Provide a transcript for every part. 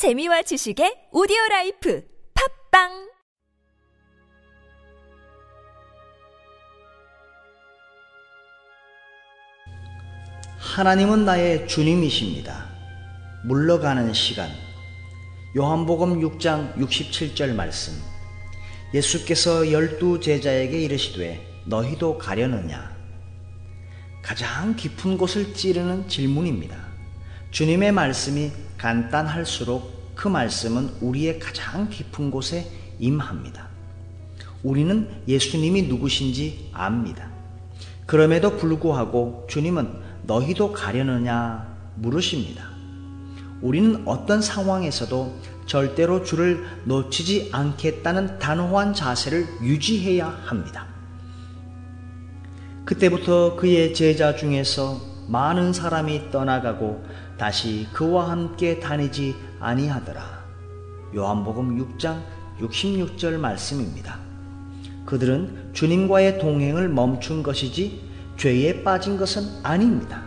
재미와 지식의 오디오 라이프 팟빵 하나님은 나의 주님이십니다. 물러가는 시간. 요한복음 6장 67절 말씀. 예수께서 열두 제자에게 이르시되 너희도 가려느냐? 가장 깊은 곳을 찌르는 질문입니다. 주님의 말씀이 간단할수록 그 말씀은 우리의 가장 깊은 곳에 임합니다. 우리는 예수님이 누구신지 압니다. 그럼에도 불구하고 주님은 너희도 가려느냐 물으십니다. 우리는 어떤 상황에서도 절대로 주를 놓치지 않겠다는 단호한 자세를 유지해야 합니다. 그때부터 그의 제자 중에서 많은 사람이 떠나가고 다시 그와 함께 다니지 아니하더라. 요한복음 6장 66절 말씀입니다. 그들은 주님과의 동행을 멈춘 것이지 죄에 빠진 것은 아닙니다.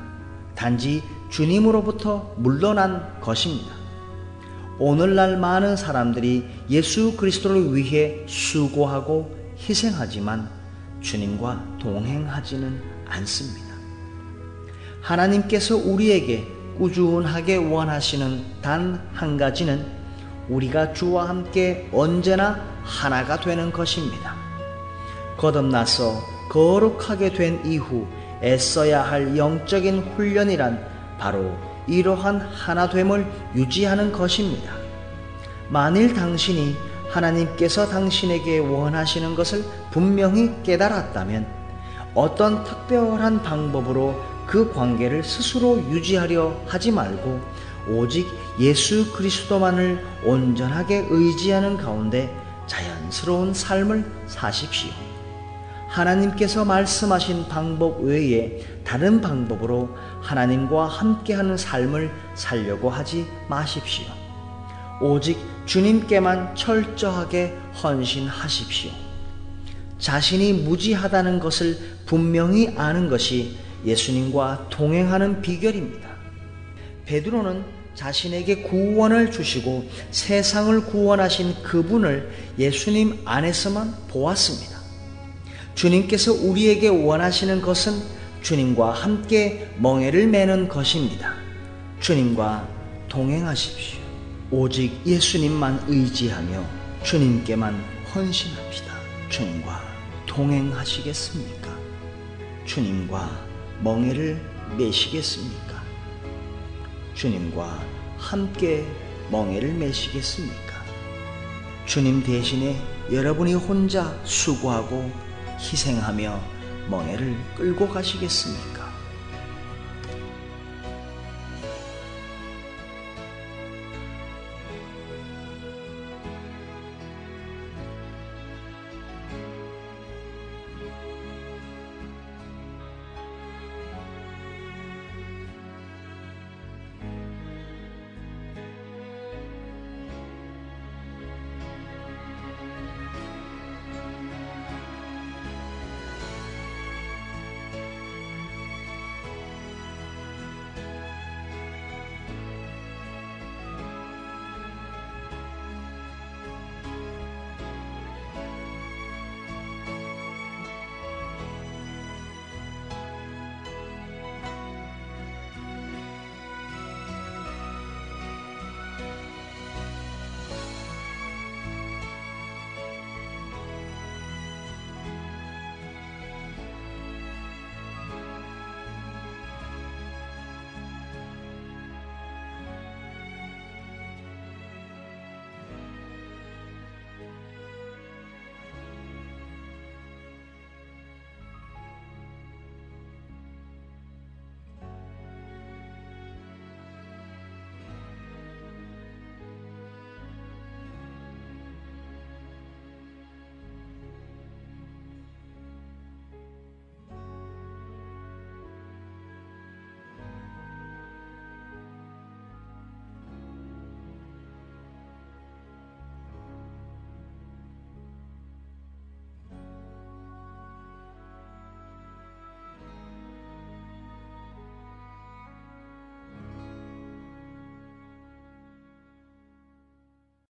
단지 주님으로부터 물러난 것입니다. 오늘날 많은 사람들이 예수 그리스도를 위해 수고하고 희생하지만 주님과 동행하지는 않습니다. 하나님께서 우리에게 꾸준하게 원하시는 단 한 가지는 우리가 주와 함께 언제나 하나가 되는 것입니다. 거듭나서 거룩하게 된 이후 애써야 할 영적인 훈련이란 바로 이러한 하나됨을 유지하는 것입니다. 만일 당신이 하나님께서 당신에게 원하시는 것을 분명히 깨달았다면 어떤 특별한 방법으로 그 관계를 스스로 유지하려 하지 말고 오직 예수 그리스도만을 온전하게 의지하는 가운데 자연스러운 삶을 사십시오. 하나님께서 말씀하신 방법 외에 다른 방법으로 하나님과 함께하는 삶을 살려고 하지 마십시오. 오직 주님께만 철저하게 헌신하십시오. 자신이 무지하다는 것을 분명히 아는 것이 예수님과 동행하는 비결입니다. 베드로는 자신에게 구원을 주시고 세상을 구원하신 그분을 예수님 안에서만 보았습니다. 주님께서 우리에게 원하시는 것은 주님과 함께 멍해를 매는 것입니다. 주님과 동행하십시오. 오직 예수님만 의지하며 주님께만 헌신합시다. 주님과 동행하시겠습니까? 주님과 멍해를 매시겠습니까? 주님과 함께 멍해를 매시겠습니까? 주님 대신에 여러분이 혼자 수고하고 희생하며 멍해를 끌고 가시겠습니까?